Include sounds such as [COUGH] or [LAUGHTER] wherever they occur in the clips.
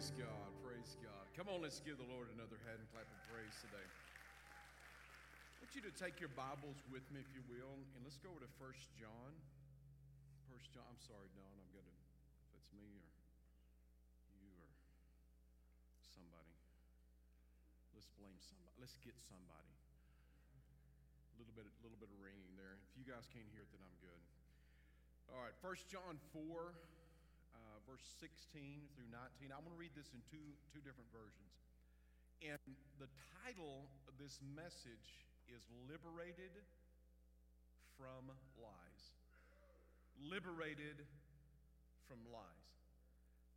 Praise God. Praise God. Come on, let's give the Lord another hand and clap of praise today. I want you to take your Bibles with me, if you will, and let's go over to First John. First John. I'm sorry, Don. I'm going to, if it's me or you or somebody. Let's blame somebody. Let's get somebody. A little bit, a little bit of ringing there. If you guys can't hear it, then I'm good. All right, First John 4 uh, verse 16 through 19. I'm going to read this in two, two different versions. And the title of this message is Liberated from Lies. Liberated from Lies.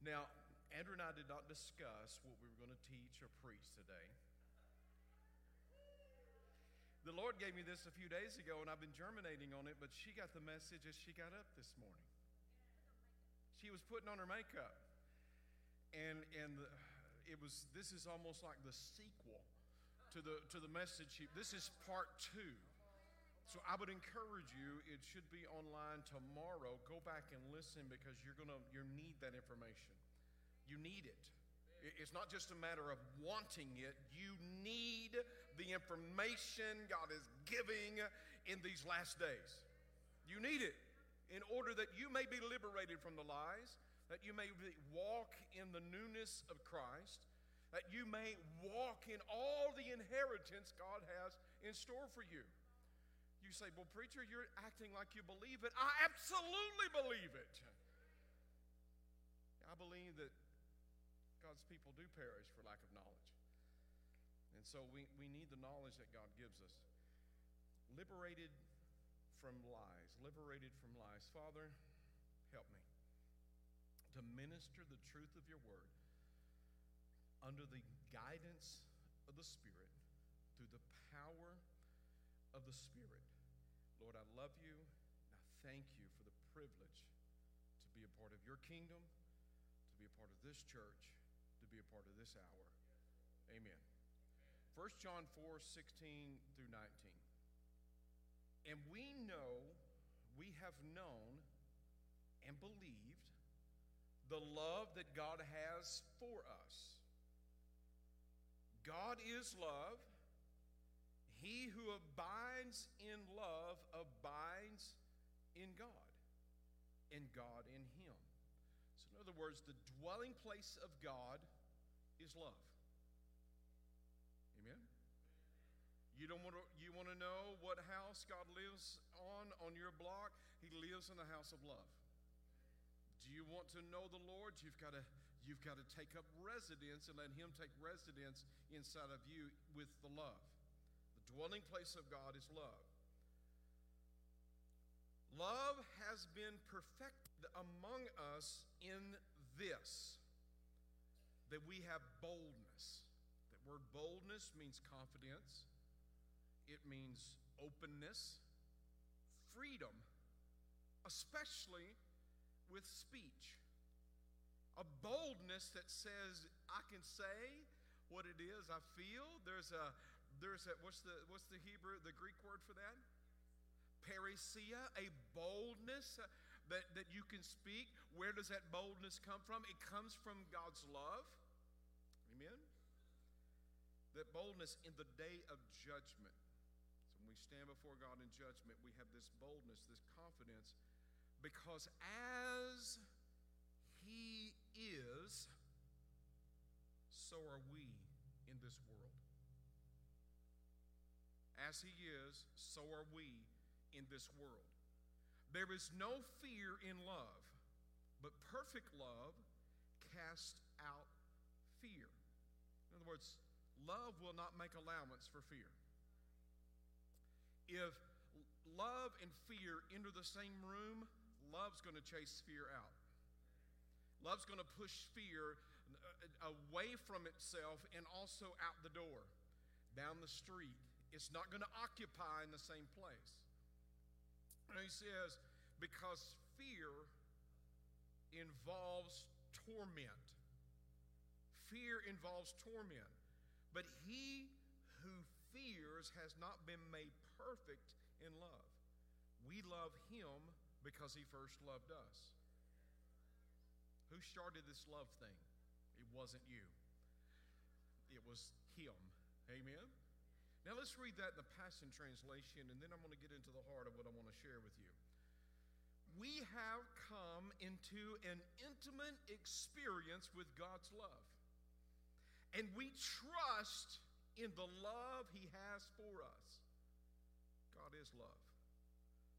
Now, Andrew and I did not discuss what we were going to teach or preach today. The Lord gave me this a few days ago, and I've been germinating on it, but she got the message as she got up this morning. She was putting on her makeup. And, and the, it was, this is almost like the sequel to the, to the message. She, this is part two. So I would encourage you, it should be online tomorrow. Go back and listen because you're going to you need that information. You need it. It's not just a matter of wanting it, you need the information God is giving in these last days. You need it in order that you may be liberated from the lies, that you may walk in the newness of Christ, that you may walk in all the inheritance God has in store for you. You say, Well, preacher, you're acting like you believe it. I absolutely believe it. I believe that God's people do perish for lack of knowledge. And so we, we need the knowledge that God gives us. Liberated from lies, liberated from lies. Father, help me to minister the truth of your word under the guidance of the Spirit through the power of the Spirit. Lord, I love you and I thank you for the privilege to be a part of your kingdom, to be a part of this church, to be a part of this hour. Amen. 1 John 4 16 through 19. And we know, we have known and believed the love that God has for us. God is love. He who abides in love abides in God, and God in him. So, in other words, the dwelling place of God is love. You don't want to you want to know what house God lives on on your block? He lives in the house of love. Do you want to know the Lord? You've got to you've got to take up residence and let him take residence inside of you with the love. The dwelling place of God is love. Love has been perfected among us in this that we have boldness. That word boldness means confidence it means openness, freedom, especially with speech. A boldness that says, I can say what it is I feel. There's a, there's a, what's the, what's the Hebrew, the Greek word for that? Parrhesia, a boldness that, that you can speak. Where does that boldness come from? It comes from God's love. Amen? That boldness in the day of judgment we stand before God in judgment, we have this boldness, this confidence, because as He is, so are we in this world. As He is, so are we in this world. There is no fear in love, but perfect love casts out fear. In other words, love will not make allowance for fear if love and fear enter the same room, love's going to chase fear out. Love's going to push fear uh, away from itself and also out the door, down the street. It's not going to occupy in the same place. And he says, because fear involves torment. Fear involves torment. But he who fears has not been made perfect in love. We love him because he first loved us. Who started this love thing? It wasn't you, it was Him. Amen? Now let's read that in the Passion Translation, and then I'm going to get into the heart of what I want to share with you. We have come into an intimate experience with God's love. And we trust in the love He has for us. God is love.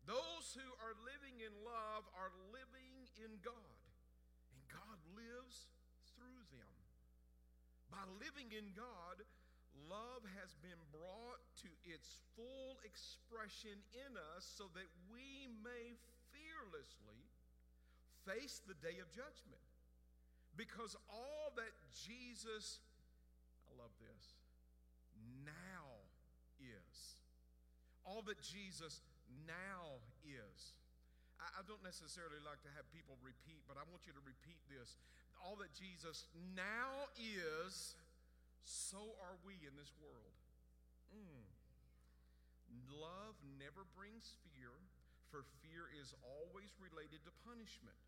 Those who are living in love are living in God, and God lives through them. By living in God, love has been brought to its full expression in us so that we may fearlessly face the day of judgment. Because all that Jesus, I love this, now is. All that Jesus now is. I, I don't necessarily like to have people repeat, but I want you to repeat this. All that Jesus now is, so are we in this world. Mm. Love never brings fear for fear is always related to punishment.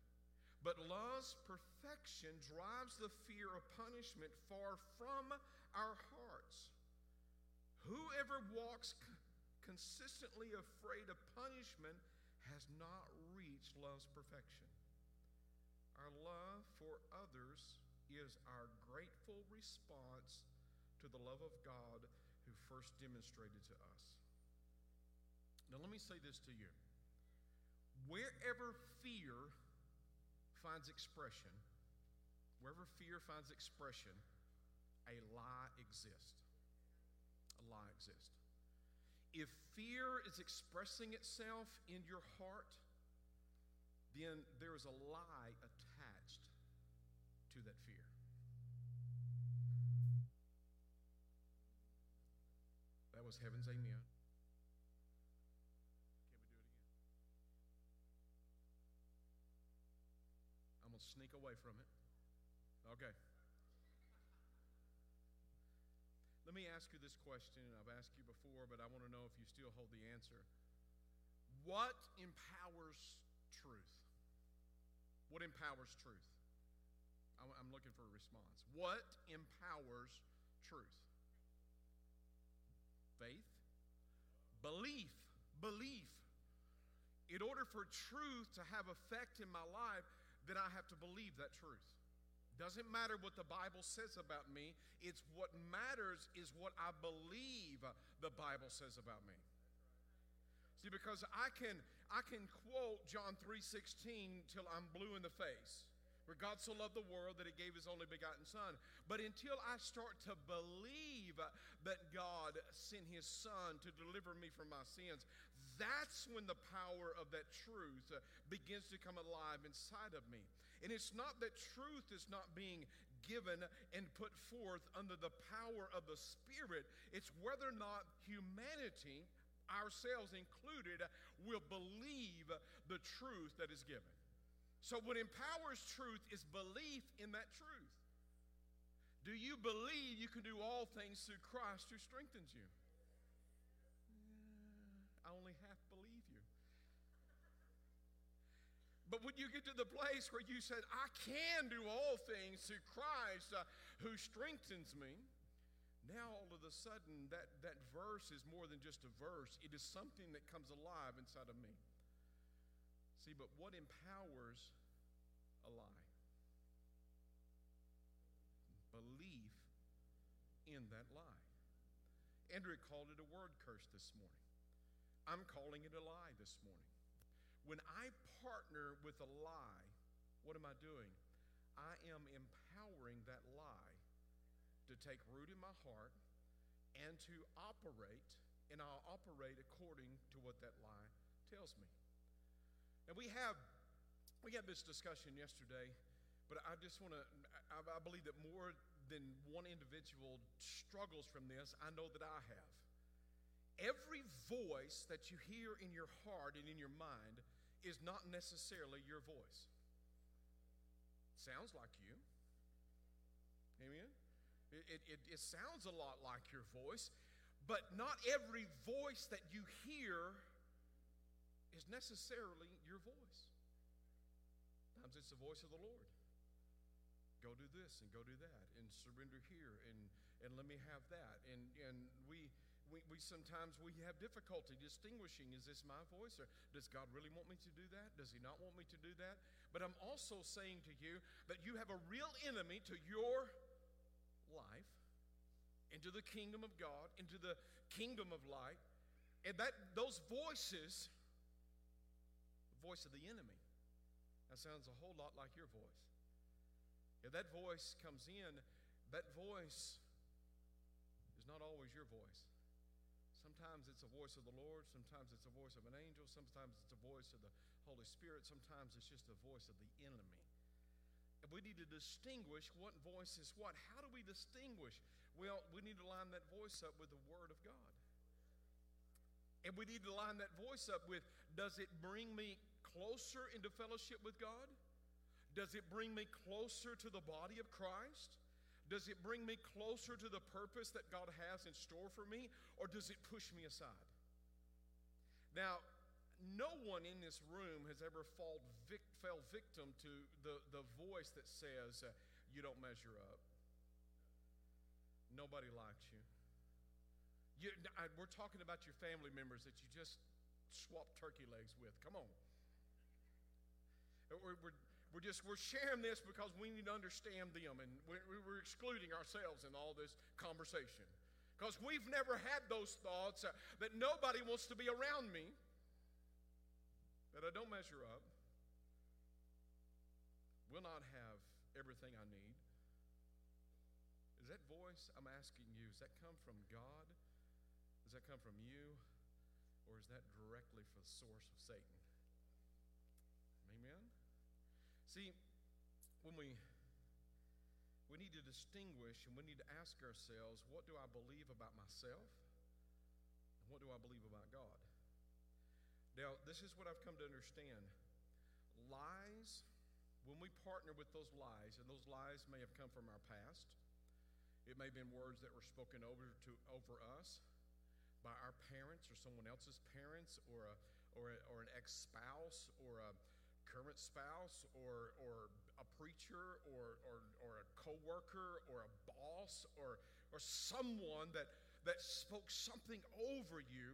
But love's perfection drives the fear of punishment far from our hearts. Whoever walks consistently afraid of punishment has not reached love's perfection. Our love for others is our grateful response to the love of God who first demonstrated to us. Now, let me say this to you. Wherever fear finds expression, wherever fear finds expression, a lie exists. A lie exists. If fear is expressing itself in your heart, then there is a lie attached to that fear. That was heaven's amen. Can we do it again? I'm going to sneak away from it. Okay. Me ask you this question, and I've asked you before, but I want to know if you still hold the answer. What empowers truth? What empowers truth? I'm looking for a response. What empowers truth? Faith? Belief. Belief. In order for truth to have effect in my life, then I have to believe that truth. Doesn't matter what the Bible says about me, it's what matters is what I believe the Bible says about me. See, because I can I can quote John 3:16 till I'm blue in the face. Where God so loved the world that he gave his only begotten son. But until I start to believe that God sent his son to deliver me from my sins, that's when the power of that truth begins to come alive inside of me. And it's not that truth is not being given and put forth under the power of the Spirit, it's whether or not humanity, ourselves included, will believe the truth that is given. So, what empowers truth is belief in that truth. Do you believe you can do all things through Christ who strengthens you? I only half believe you. But when you get to the place where you said, I can do all things through Christ uh, who strengthens me, now all of a sudden that, that verse is more than just a verse. It is something that comes alive inside of me. See, but what empowers a lie? Belief in that lie. Andrew called it a word curse this morning. I'm calling it a lie this morning. When I partner with a lie, what am I doing? I am empowering that lie to take root in my heart and to operate, and I'll operate according to what that lie tells me. And we have we had this discussion yesterday, but I just want to I, I believe that more than one individual struggles from this. I know that I have. Every voice that you hear in your heart and in your mind is not necessarily your voice. Sounds like you. Amen? It, it, it, sounds a lot like your voice, but not every voice that you hear is necessarily your voice. Sometimes it's the voice of the Lord. go do this and go do that and surrender here and, and let me have that. And, and we, we, we sometimes we have difficulty distinguishing is this my voice or does god really want me to do that does he not want me to do that but i'm also saying to you that you have a real enemy to your life into the kingdom of god into the kingdom of light and that those voices voice of the enemy that sounds a whole lot like your voice if that voice comes in that voice is not always your voice Sometimes it's a voice of the Lord, sometimes it's a voice of an angel, sometimes it's a voice of the Holy Spirit, sometimes it's just a voice of the enemy. And we need to distinguish what voice is what. How do we distinguish? Well, we need to line that voice up with the Word of God. And we need to line that voice up with does it bring me closer into fellowship with God? Does it bring me closer to the body of Christ? Does it bring me closer to the purpose that God has in store for me, or does it push me aside? Now, no one in this room has ever fall vic- fell victim to the, the voice that says, uh, You don't measure up. Nobody likes you. you I, we're talking about your family members that you just swap turkey legs with. Come on. We're, we're, we're just we're sharing this because we need to understand them, and we're, we're excluding ourselves in all this conversation because we've never had those thoughts uh, that nobody wants to be around me, that I don't measure up, will not have everything I need. Is that voice I'm asking you? Does that come from God? Does that come from you? Or is that directly from the source of Satan? Amen? See, when we we need to distinguish and we need to ask ourselves, what do I believe about myself? And what do I believe about God? Now, this is what I've come to understand. Lies, when we partner with those lies, and those lies may have come from our past, it may have been words that were spoken over to over us by our parents or someone else's parents or a, or, a, or an ex-spouse or a current spouse or, or a preacher or, or, or a coworker or a boss or, or someone that, that spoke something over you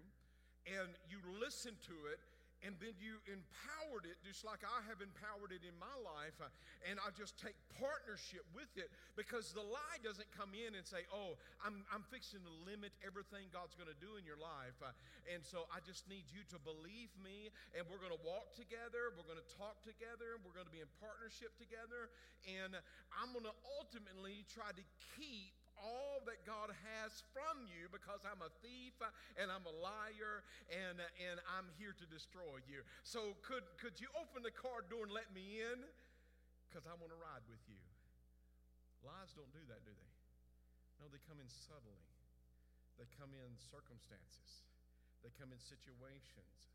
and you listened to it and then you empowered it just like I have empowered it in my life. Uh, and I just take partnership with it because the lie doesn't come in and say, Oh, I'm, I'm fixing to limit everything God's going to do in your life. Uh, and so I just need you to believe me, and we're going to walk together, we're going to talk together, we're going to be in partnership together. And I'm going to ultimately try to keep all that God has from you because I'm a thief and I'm a liar and, and I'm here to destroy you. So could, could you open the car door and let me in? Because I want to ride with you. Lies don't do that, do they? No, they come in subtly. They come in circumstances. They come in situations.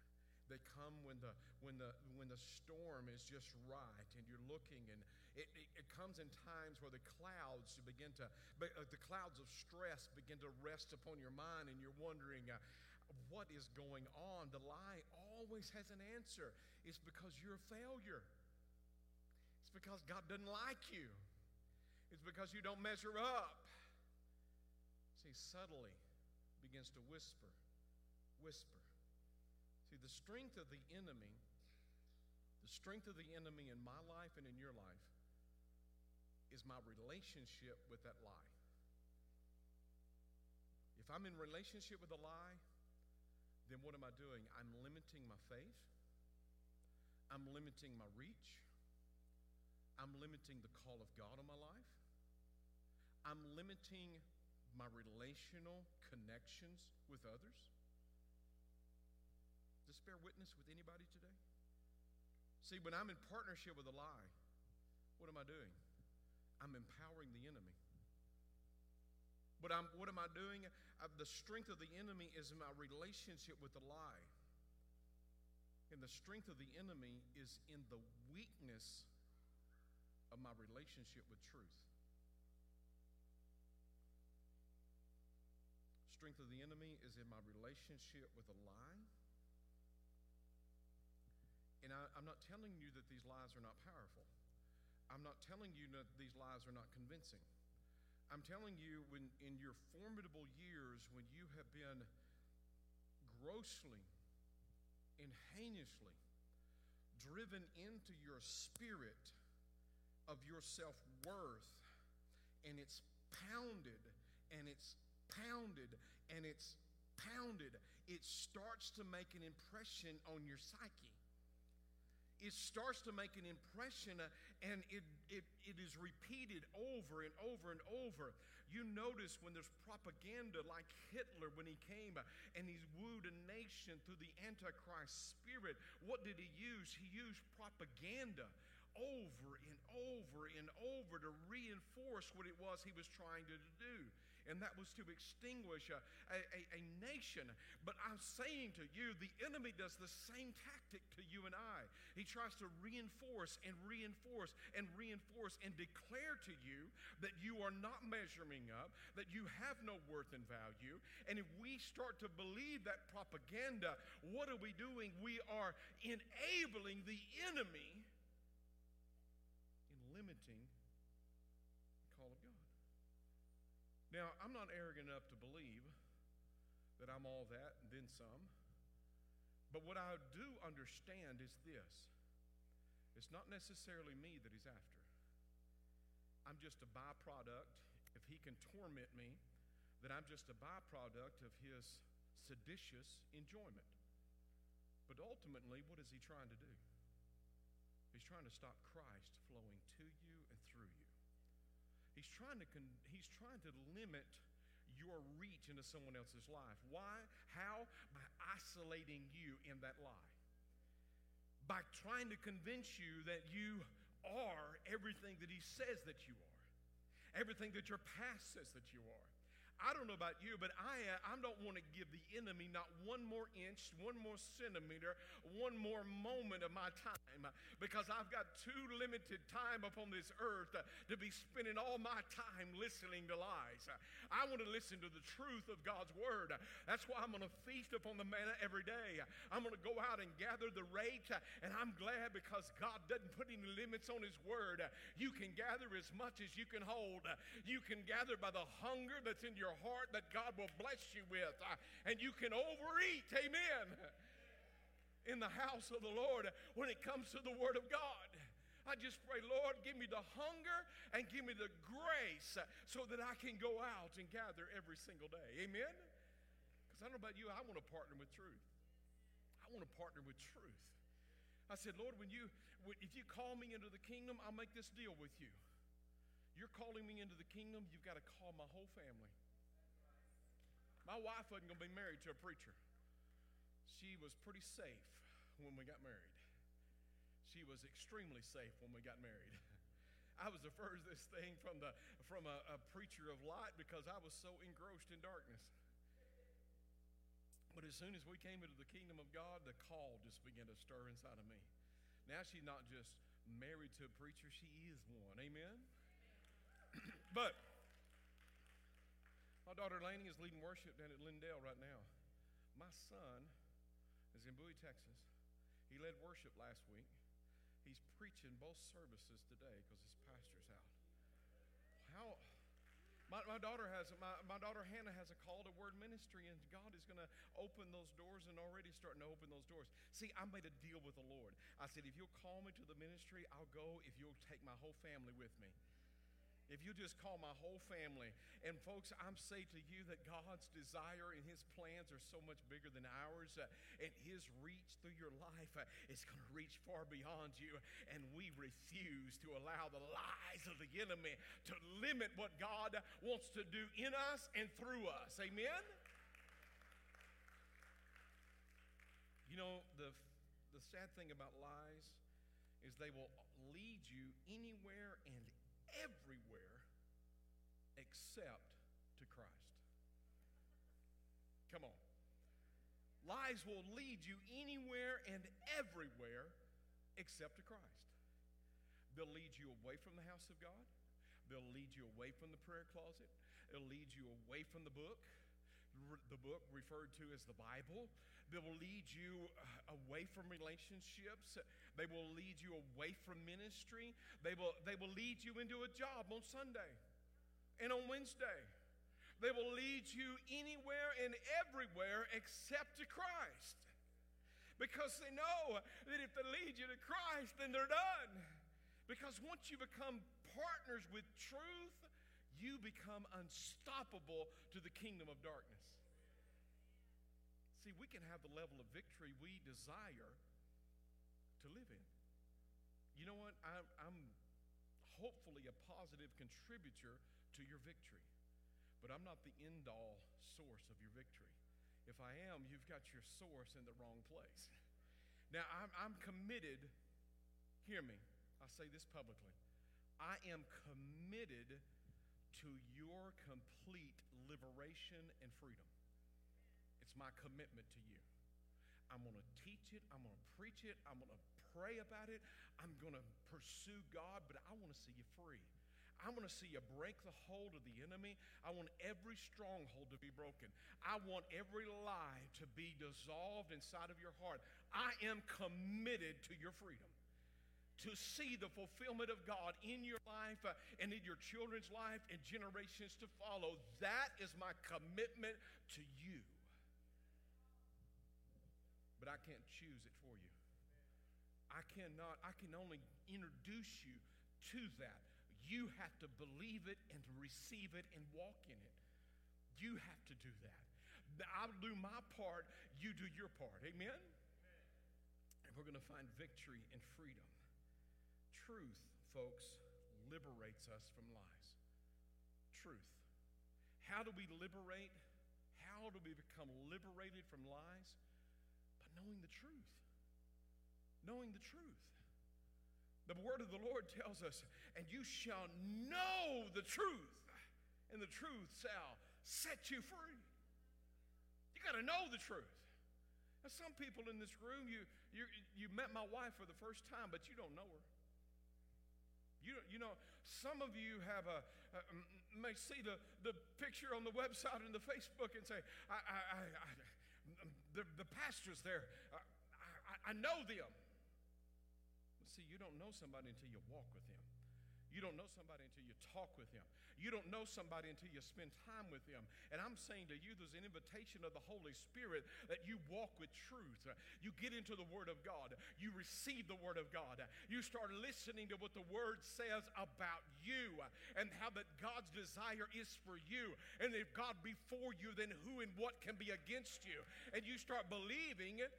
They come when the, when the, when the storm is just right and you're looking, and it, it, it comes in times where the clouds begin to, uh, the clouds of stress begin to rest upon your mind, and you're wondering, uh, what is going on? The lie always has an answer. It's because you're a failure. It's because God doesn't like you. It's because you don't measure up. See, subtly begins to whisper, whisper. See, the strength of the enemy, the strength of the enemy in my life and in your life is my relationship with that lie. If I'm in relationship with a lie, then what am I doing? I'm limiting my faith. I'm limiting my reach. I'm limiting the call of God on my life. I'm limiting my relational connections with others bear witness with anybody today? See, when I'm in partnership with a lie, what am I doing? I'm empowering the enemy. But I'm, what am I doing? Uh, the strength of the enemy is in my relationship with the lie. And the strength of the enemy is in the weakness of my relationship with truth. Strength of the enemy is in my relationship with a lie and I, am not telling you that these lies are not powerful. I'm not telling you that these lies are not convincing. I'm telling you, when in your formidable years, when you have been grossly and heinously driven into your spirit of your self worth, and it's pounded and it's pounded and it's pounded, it starts to make an impression on your psyche it starts to make an impression uh, and it, it, it is repeated over and over and over. You notice when there's propaganda like Hitler when he came uh, and he wooed a nation through the Antichrist spirit, what did he use? He used propaganda over and over and over to reinforce what it was he was trying to do and that was to extinguish a, a, a, nation. But I'm saying to you, the enemy does the same tactic to you and I. He tries to reinforce and reinforce and reinforce and declare to you that you are not measuring up, that you have no worth and value. And if we start to believe that propaganda, what are we doing? We are enabling the enemy in limiting Now, I'm not arrogant enough to believe that I'm all that and then some. But what I do understand is this it's not necessarily me that he's after. I'm just a byproduct. If he can torment me, then I'm just a byproduct of his seditious enjoyment. But ultimately, what is he trying to do? He's trying to stop Christ flowing to you and through you. He's trying to, con- he's trying to limit your reach into someone else's life. Why? How? By isolating you in that lie. By trying to convince you that you are everything that he says that you are, everything that your past says that you are. I don't know about you, but I, uh, I don't want to give the enemy not one more inch, one more centimeter, one more moment of my time because I've got too limited time upon this earth to be spending all my time listening to lies. I want to listen to the truth of God's word. That's why I'm going to feast upon the manna every day. I'm going to go out and gather the rate, and I'm glad because God doesn't put any limits on His word. You can gather as much as you can hold. You can gather by the hunger that's in your your heart that God will bless you with. Uh, and you can overeat, amen, in the house of the Lord when it comes to the Word of God. I just pray, Lord, give me the hunger and give me the grace so that I can go out and gather every single day. Amen? Because I don't know about you, I want to partner with truth. I want to partner with truth. I said, Lord, when you, if you call me into the kingdom, I'll make this deal with you. You're calling me into the kingdom, you've got to call my whole family. My wife wasn't going to be married to a preacher. She was pretty safe when we got married. She was extremely safe when we got married. [LAUGHS] I was the furthest thing from, the, from a, a preacher of light because I was so engrossed in darkness. But as soon as we came into the kingdom of God, the call just began to stir inside of me. Now she's not just married to a preacher, she is one. Amen? [CLEARS THROAT] but my daughter Laney is leading worship down at Lindale right now. My son is in Bowie, Texas. He led worship last week. He's preaching both services today because his pastor's out. How? My, my daughter has my, my daughter Hannah has a call to word ministry, and God is going to open those doors and already starting to open those doors. See, I made a deal with the Lord. I said, if you'll call me to the ministry, I'll go. If you'll take my whole family with me. If you just call my whole family. And folks, I'm saying to you that God's desire and his plans are so much bigger than ours. Uh, and his reach through your life uh, is going to reach far beyond you. And we refuse to allow the lies of the enemy to limit what God wants to do in us and through us. Amen? You know, the, the sad thing about lies is they will lead you anywhere and everywhere except to Christ. Come on. Lies will lead you anywhere and everywhere except to Christ. They'll lead you away from the house of God. They'll lead you away from the prayer closet. It'll lead you away from the book, the book referred to as the Bible. That will lead you uh, away from relationships. They will lead you away from ministry. They will, they will lead you into a job on Sunday and on Wednesday. They will lead you anywhere and everywhere except to Christ. Because they know that if they lead you to Christ, then they're done. Because once you become partners with truth, you become unstoppable to the kingdom of darkness. See, we can have the level of victory we desire to live in. You know what? I'm, I'm hopefully a positive contributor to your victory, but I'm not the end all source of your victory. If I am, you've got your source in the wrong place. [LAUGHS] Now, I'm, I'm committed, hear me, I say this publicly. I am committed to your complete liberation and freedom. It's my commitment to you. I'm going to teach it, I'm going to preach it, I'm going to pray about it, I'm going to pursue God, but I want to see you free. I want to see you break the hold of the enemy. I want every stronghold to be broken. I want every lie to be dissolved inside of your heart. I am committed to your freedom to see the fulfillment of God in your life uh, and in your children's life and generations to follow. That is my commitment to you. But I can't choose it for you. I cannot, I can only introduce you to that. You have to believe it and receive it and walk in it. You have to do that. I'll do my part, you do your part. Amen? And we're going to find victory and freedom truth, folks, liberates us from lies. Truth. How do we liberate? How do we become liberated from lies? Knowing the truth. Knowing the truth. The word of the Lord tells us, and you shall know the truth, and the truth shall set you free. You got to know the truth. Now, some people in this room, you, you, you met my wife for the first time, but you don't know her. You, you know, some of you have a, a, may see the, the picture on the website and the Facebook and say, I, I, I the, the pastors there, uh, I, I, know them. See, you don't know somebody until you walk with them. You don't know somebody until you talk with him. You don't know somebody until you spend time with them. And I'm saying to you, there's an invitation of the Holy Spirit that you walk with truth. You get into the Word of God. You receive the Word of God. You start listening to what the Word says about you and how that God's desire is for you. And if God be for you, then who and what can be against you? And you start believing. it.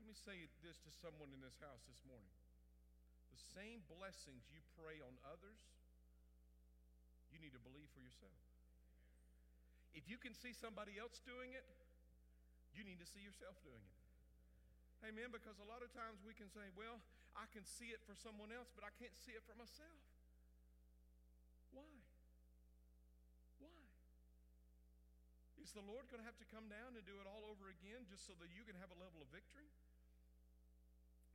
Let me say this to someone in this house this morning. The same blessings you pray on others, you need to believe for yourself. If you can see somebody else doing it, you need to see yourself doing it. Amen. Because a lot of times we can say, well, I can see it for someone else, but I can't see it for myself. Why? Why? Is the Lord going to have to come down and do it all over again just so that you can have a level of victory?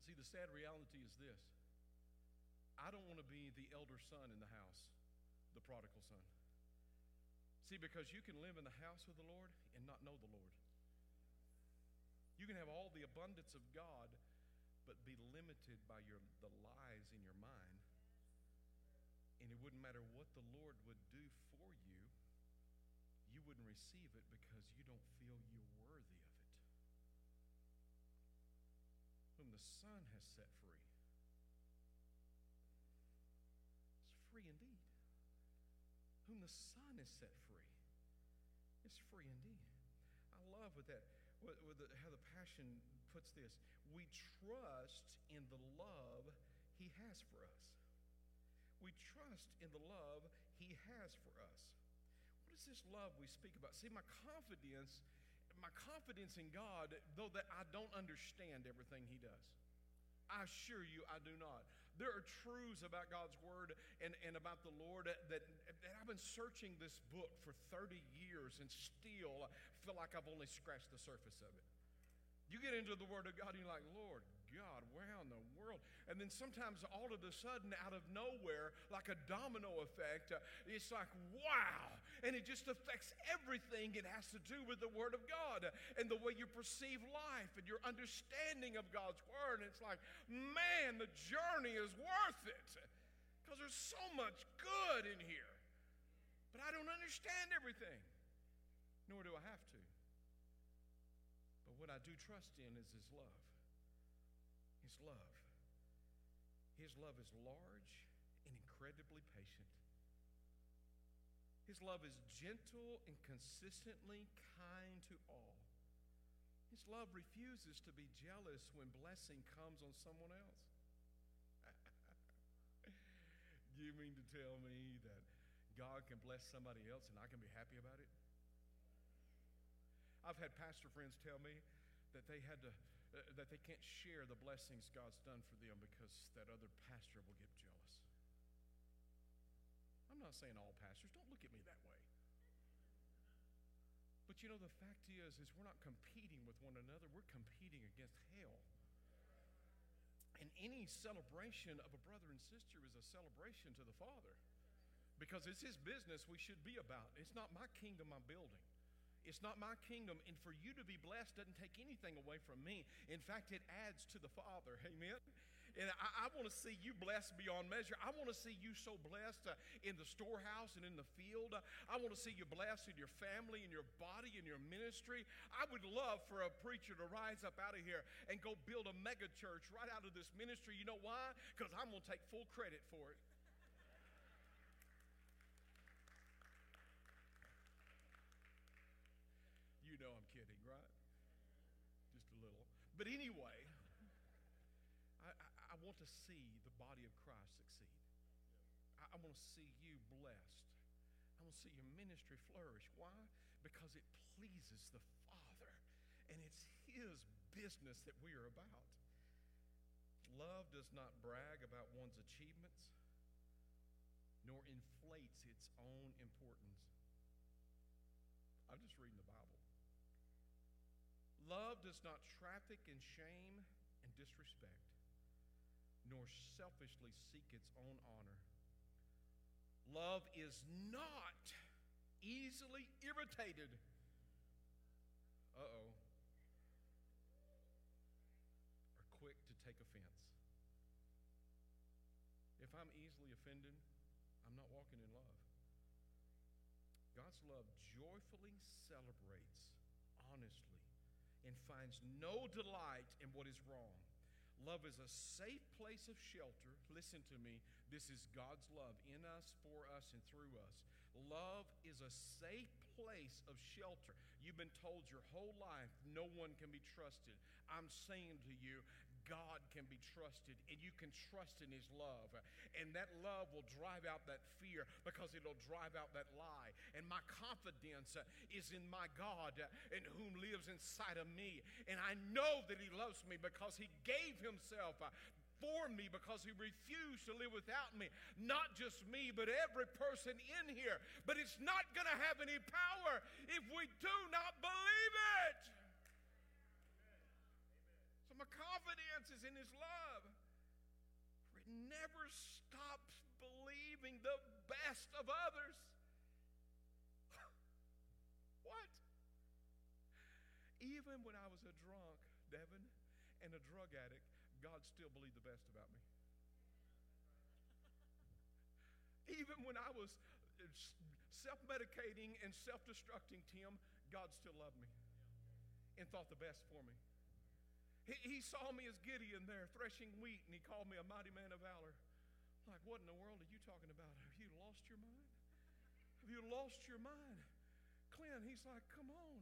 See, the sad reality is this I don't want to be the elder son in the house the prodigal son. See, because you can live in the house of the Lord and not know the Lord. You can have all the abundance of God, but be limited by your, the lies in your mind. And it wouldn't matter what the Lord would do for you, you wouldn't receive it because you don't feel you're worthy of it. Whom the Son has set free is free indeed whom the Son is set free is free indeed. I love what that, what, what the, how the Passion puts this. We trust in the love He has for us. We trust in the love He has for us. What is this love we speak about? See, my confidence, my confidence in God, though that I don't understand everything He does. I assure you, I do not. There are truths about God's Word and, and about the Lord that, that, I've been searching this book for 30 years and still feel like I've only scratched the surface of it. You get into the Word of God and you're like, Lord God, where in the world? And then sometimes all of a sudden, out of nowhere, like a domino effect, uh, it's like, wow. And it just affects everything it has to do with the Word of God and the way you perceive life and your understanding of God's Word. And it's like, man, the journey is worth it because there's so much good in here. But I don't understand everything, nor do I have to. But what I do trust in is His love. His love. His love is large and incredibly patient. His love is gentle and consistently kind to all. His love refuses to be jealous when blessing comes on someone else. [LAUGHS] you mean to tell me that God can bless somebody else and I can be happy about it? I've had pastor friends tell me that they had to Uh, that they can't share the blessings God's done for them because that other pastor will get jealous. I'm not saying all pastors, don't look at me that way. But you know, the fact is, is we're not competing with one another, we're competing against hell. And any celebration of a brother and sister is a celebration to the Father. Because it's his business we should be about. It's not my kingdom I'm building. It's not my kingdom. And for you to be blessed doesn't take anything away from me. In fact, it adds to the Father. [LAUGHS] Amen. And I, I want to see you blessed beyond measure. I want to see you so blessed uh, in the storehouse and in the field. Uh, I want to see you blessed in your family, in your body, in your ministry. I would love for a preacher to rise up out of here and go build a mega church right out of this ministry. You know why? Because I'm going to take full credit for it. You know I'm kidding, right? Just a little. But anyway, I, I, I want to see the body of Christ succeed. I, I want to see you blessed. I want to see your ministry flourish. Why? Because it pleases the Father, and it's His business that we are about. Love does not brag about one's achievements, nor inflates its own importance. I'm just reading the Bible. Love does not traffic in shame and disrespect, nor selfishly seek its own honor. Love is not easily irritated. Uh oh. Or quick to take offense. If I'm easily offended, I'm not walking in love. God's love joyfully celebrates honestly and finds no delight in what is wrong. Love is a safe place of shelter. Listen to me. This is God's love in us, for us, and through us. Love is a safe place of shelter. You've been told your whole life no one can be trusted. I'm saying to you, God can be trusted and you can trust in His love. And that love will drive out that fear because it'll drive out that lie. And my confidence is in my God in whom lives inside of me. And I know that He loves me because He gave Himself for me because he refused to live without me. Not just me, but every person in here. But it's not going to have any power if we do not believe it. My confidence is in his love. For it never stops believing the best of others. [LAUGHS] what? Even when I was a drunk, Devin, and a drug addict, God still believed the best about me. [LAUGHS] Even when I was uh, self medicating and self destructing, Tim, God still loved me and thought the best for me. He, he saw me as Gideon there threshing wheat, and he called me a mighty man of valor. I'm like, what in the world are you talking about? Have you lost your mind? Have you lost your mind? Clint, he's like, come on.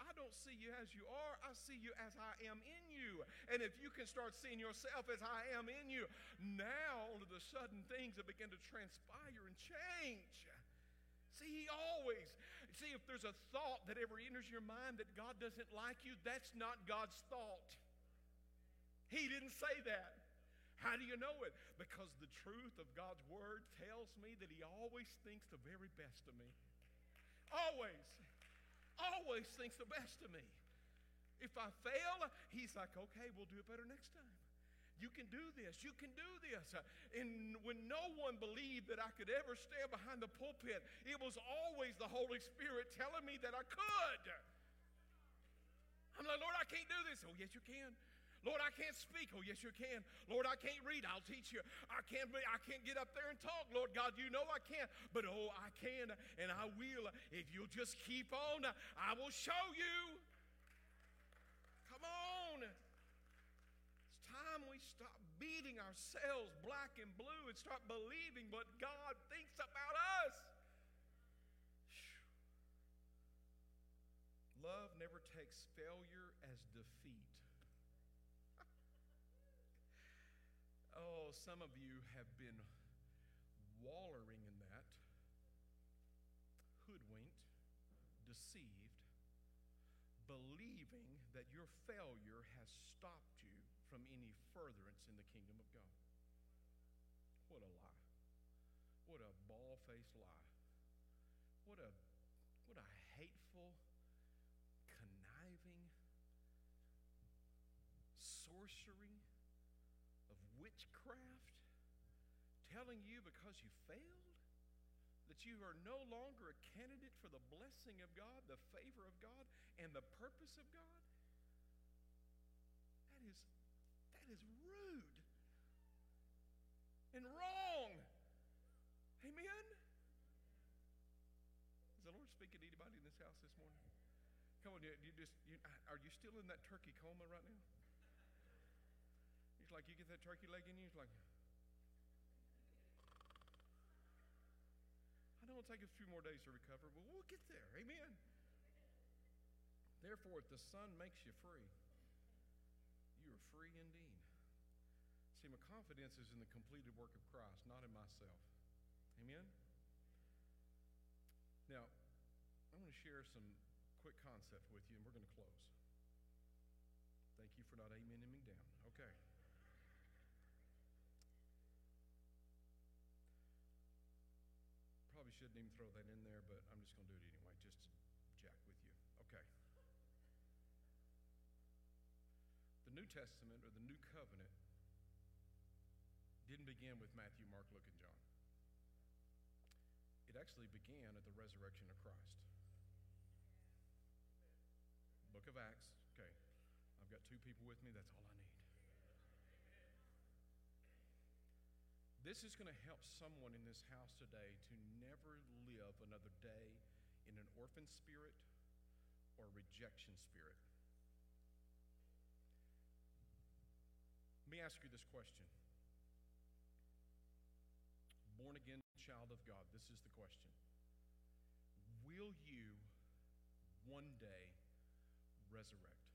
I don't see you as you are. I see you as I am in you. And if you can start seeing yourself as I am in you, now all of a sudden things have begun to transpire and change. See, he always, see, if there's a thought that ever enters your mind that God doesn't like you, that's not God's thought. He didn't say that. How do you know it? Because the truth of God's word tells me that He always thinks the very best of me. Always. Always thinks the best of me. If I fail, He's like, okay, we'll do it better next time. You can do this. You can do this. And when no one believed that I could ever stand behind the pulpit, it was always the Holy Spirit telling me that I could. I'm like, Lord, I can't do this. Oh, yes, you can. Lord, I can't speak. Oh, yes, you can. Lord, I can't read. I'll teach you. I can't be, I can't get up there and talk. Lord God, you know I can't. But oh, I can and I will. If you'll just keep on, I will show you. Come on. It's time we stop beating ourselves black and blue and start believing what God thinks about us. Love never takes failure as defeat. oh, some of you have been wallowing in that, hoodwinked, deceived, believing that your failure has stopped you from any furtherance in the kingdom of God. What a lie. What a ball faced lie. What a, what a hateful, conniving, sorcery witchcraft telling you because you failed that you are no longer a candidate for the blessing of God, the favor of God, and the purpose of God? That is that is rude and wrong. Amen. Is the Lord speaking to anybody in this house this morning? Come on, you, just you, are you still in that turkey coma right now? Like you get that turkey leg in you. It's like I know it'll take a few more days to recover, but we'll get there. Amen. Therefore, if the Son makes you free, you are free indeed. See, my confidence is in the completed work of Christ, not in myself. Amen? Now, I'm going to share some quick concept with you, and we're going to close. Thank you for not amening me down. Okay. Shouldn't even throw that in there, but I'm just going to do it anyway, just to jack with you. Okay. The New Testament or the New Covenant didn't begin with Matthew, Mark, Luke, and John. It actually began at the resurrection of Christ. Book of Acts. Okay. I've got two people with me. That's all I need. This is going to help someone in this house today to never live another day in an orphan spirit or rejection spirit. Let me ask you this question. Born again child of God, this is the question. Will you one day resurrect?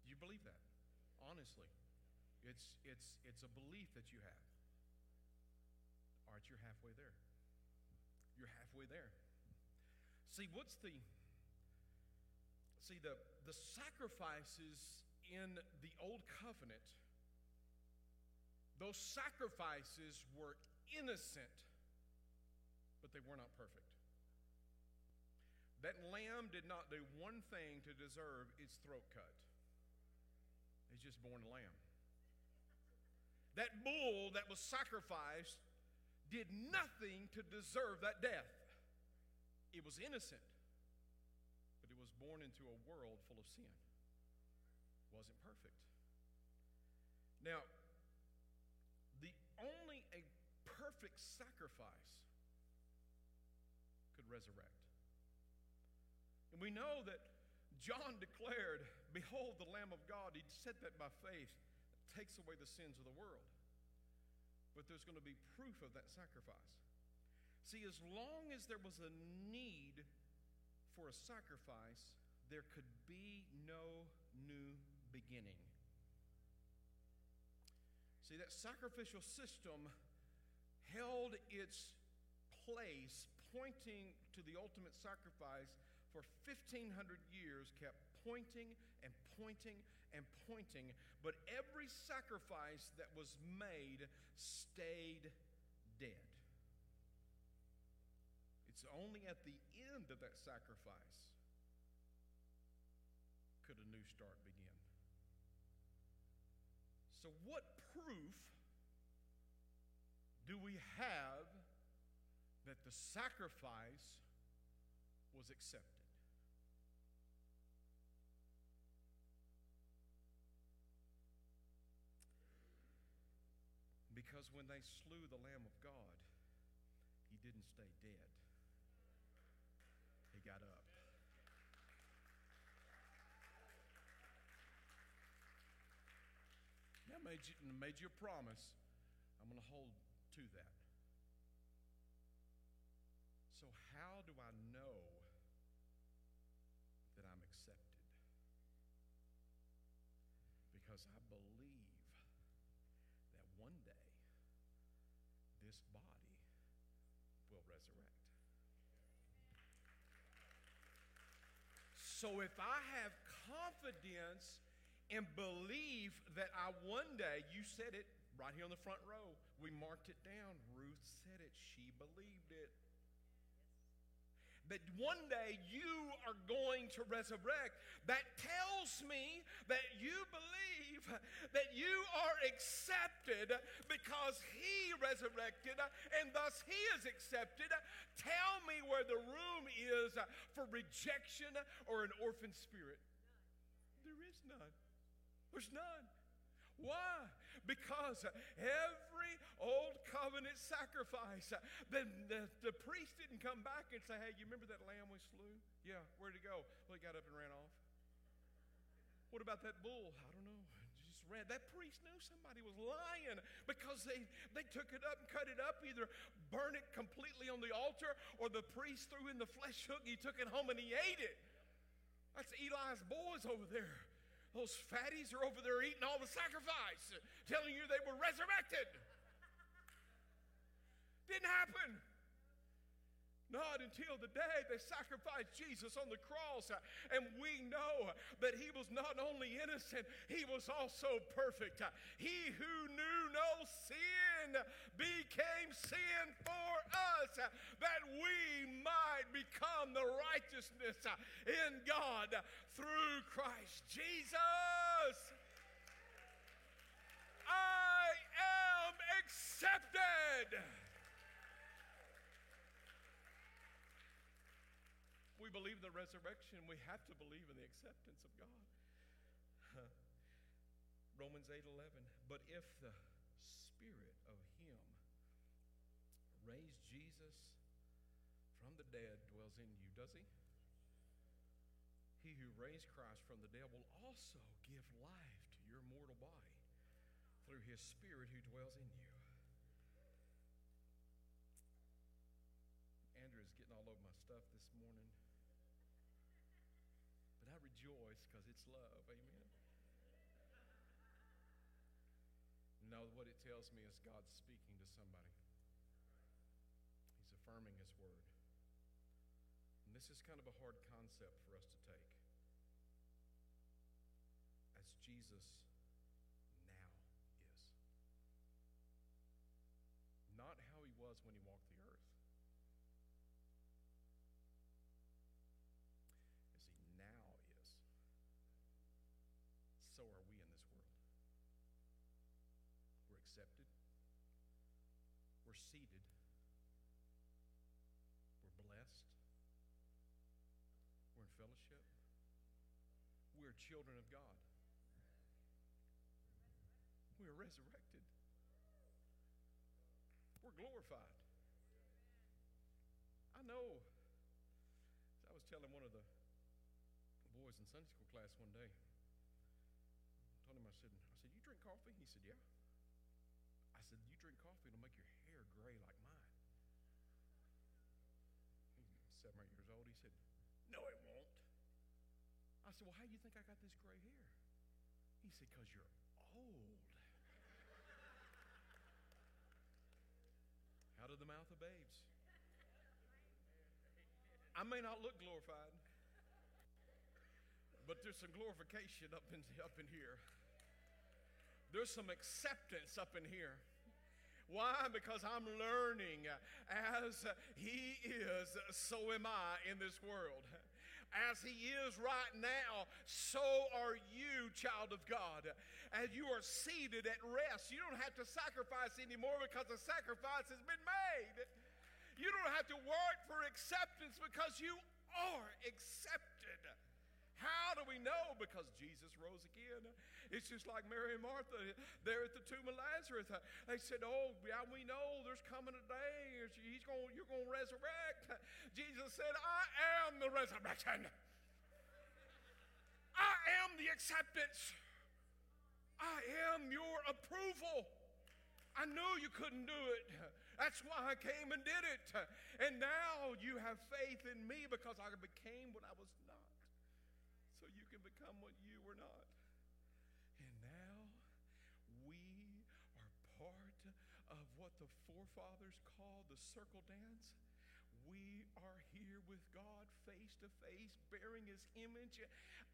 Do you believe that? Honestly. It's, it's, it's a belief that you have. Right, you're halfway there. You're halfway there. See, what's the see the the sacrifices in the old covenant those sacrifices were innocent but they were not perfect that lamb did not do one thing to deserve its throat cut it's just born a lamb that bull that was sacrificed did nothing to deserve that death. It was innocent, but it was born into a world full of sin. Wasn't perfect. Now, the only a perfect sacrifice could resurrect. And we know that John declared, Behold the Lamb of God. He said that by faith takes away the sins of the world. But there's going to be proof of that sacrifice. See, as long as there was a need for a sacrifice, there could be no new beginning. See, that sacrificial system held its place pointing to the ultimate sacrifice for 1,500 years, kept pointing and pointing and pointing, but every sacrifice that was made stayed dead. It's only at the end of that sacrifice could a new start begin. So, what proof do we have that the sacrifice was accepted? Because when they slew the Lamb of God, he didn't stay dead, he got up. Now, made you, made you a promise. I'm going to hold to that. So, how do I know that I'm accepted? Because I believe that one day this body will resurrect. So, if I have confidence and believe that I one day, you said it right here on the front row, we marked it down. Ruth said it, she believed it. That one day you are going to resurrect. That tells me that you believe that you are accepted because He resurrected and thus He is accepted. Tell me where the room is for rejection or an orphan spirit. There is none. There's none. Why? Because every old covenant sacrifice, the, the, the, priest didn't come back and say, Hey, you remember that lamb we slew? Yeah, where'd it go? Well, he got up and ran off. What about that bull? I don't know. Just ran. That priest knew somebody was lying because they, they took it up and cut it up, either burn it completely on the altar or the priest threw in the flesh hook. He took it home and he ate it. That's Eli's boys over there. Those fatties are over there eating all the sacrifice, telling you they were resurrected. Didn't happen. Not until the day they sacrificed Jesus on the cross. And we know that he was not only innocent, he was also perfect. He who knew no sin became sin for us that we might become the righteousness in God through Christ Jesus. I am accepted. Believe in the resurrection, we have to believe in the acceptance of God. [LAUGHS] Romans 8 11. But if the spirit of him raised Jesus from the dead dwells in you, does he? He who raised Christ from the dead will also give life to your mortal body through his spirit who dwells in you. Andrew is getting all over my stuff this morning rejoice because it's love. Amen. No, what it tells me is God's speaking to somebody. He's affirming His word. And this is kind of a hard concept for us to take. We're children of God. We're resurrected. We're glorified. I know. I was telling one of the boys in Sunday school class one day. I told him, I said, I said, you drink coffee? He said, yeah I said, You drink coffee, it'll make your hair gray like mine. He's seven or eight I said, Well, how do you think I got this gray hair? He said, Because you're old. Out of the mouth of babes. I may not look glorified, but there's some glorification up in, up in here. There's some acceptance up in here. Why? Because I'm learning as He is, so am I in this world. As He is right now, so are you, child of God. As you are seated at rest, you don't have to sacrifice anymore because the sacrifice has been made. You don't have to work for acceptance because you are accepted. How do we know? Because Jesus rose again. It's just like Mary and Martha there at the tomb of Lazarus. They said, Oh, yeah, we know there's coming a day. He's going, you're going to resurrect. Jesus said, I am the resurrection. I am the acceptance. I am your approval. I knew you couldn't do it. That's why I came and did it. And now you have faith in me because I became what I was not. Become what you were not. And now we are part of what the forefathers called the circle dance. We are here with God face to face, bearing His image.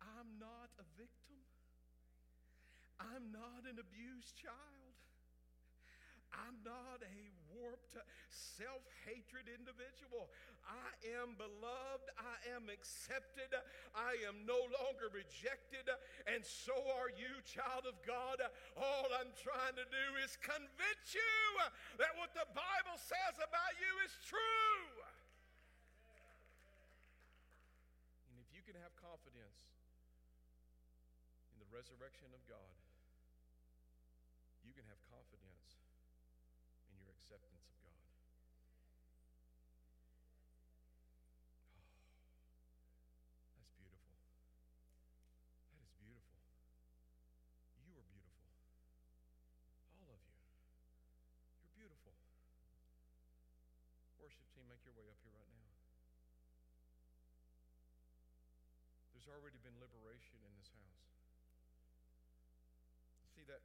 I'm not a victim. I'm not an abused child. I'm not a warped, self hatred individual. I am beloved. I am accepted. I am no longer rejected. And so are you, child of God. All I'm trying to do is convince you that what the Bible says about you is true. And if you can have confidence in the resurrection of God, you can have confidence acceptance of God. Oh, that's beautiful. That is beautiful. You are beautiful. All of you. You're beautiful. Worship team, make your way up here right now. There's already been liberation in this house. See that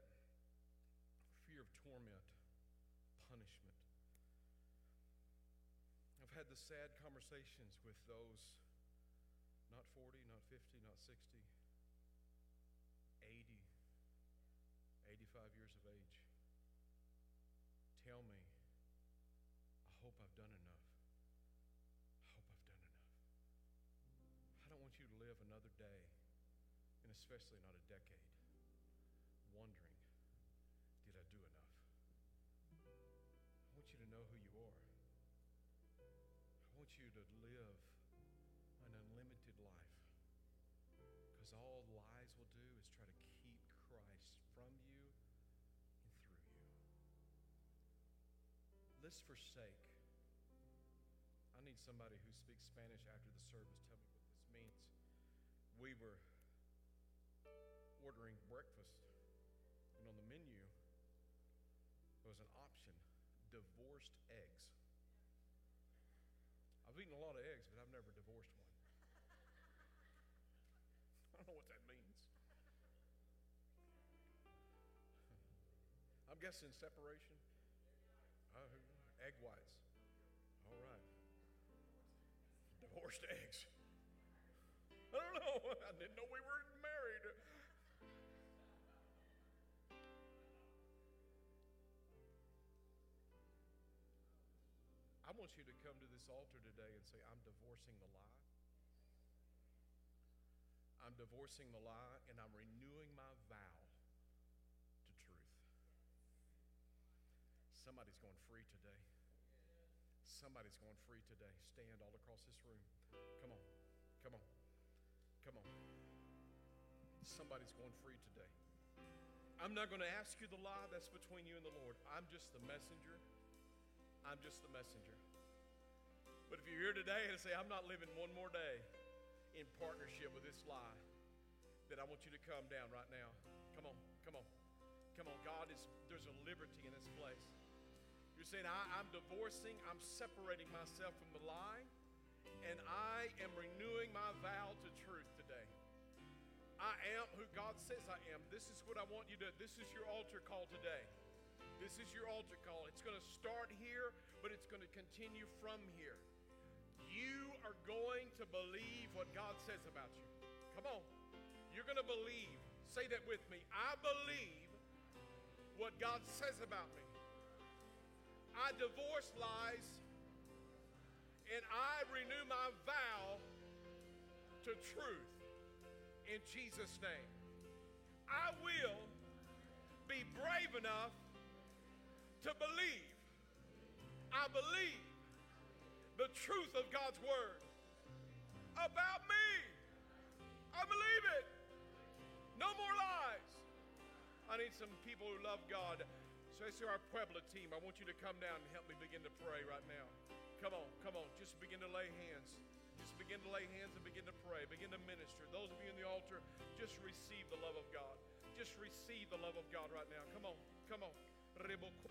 fear of torment, punishment. I've had the sad conversations with those not 40, not 50, not 60, 80, 85 years of age. Tell me, I hope I've done enough. I hope I've done enough. I don't want you to live another day, and especially not a decade, wondering you to live an unlimited life. Because all lies will do is try to keep Christ from you and through you. Let's forsake. I need somebody who speaks Spanish after the service. Tell me what this means. We were ordering breakfast, and on the menu, was an option divorced eggs. I've eaten a lot of eggs, but I've never divorced one. [LAUGHS] I don't know what that means. I'm guessing separation. Uh, egg whites. All right. Divorced eggs. I don't know. [LAUGHS] I didn't know we were I want you to come to this altar today and say, I'm divorcing the lie. I'm divorcing the lie and I'm renewing my vow to truth. Somebody's going free today. Somebody's going free today. Stand all across this room. Come on. Come on. Come on. Somebody's going free today. I'm not going to ask you the lie that's between you and the Lord. I'm just the messenger. I'm just the messenger. But if you're here today and say, I'm not living one more day in partnership with this lie, then I want you to come down right now. Come on, come on, come on. God is, there's a liberty in this place. You're saying, I, I'm divorcing, I'm separating myself from the lie, and I am renewing my vow to truth today. I am who God says I am. This is what I want you to, this is your altar call today. This is your altar call. It's going to start here, but it's going to continue from here. You are going to believe what God says about you. Come on. You're going to believe. Say that with me. I believe what God says about me. I divorce lies and I renew my vow to truth in Jesus' name. I will be brave enough to believe. I believe the truth of God's word about me. I believe it. No more lies. I need some people who love God. So, to our Puebla team, I want you to come down and help me begin to pray right now. Come on, come on. Just begin to lay hands. Just begin to lay hands and begin to pray. Begin to minister. Those of you in the altar, just receive the love of God. Just receive the love of God right now. Come on, come on. Rebocó.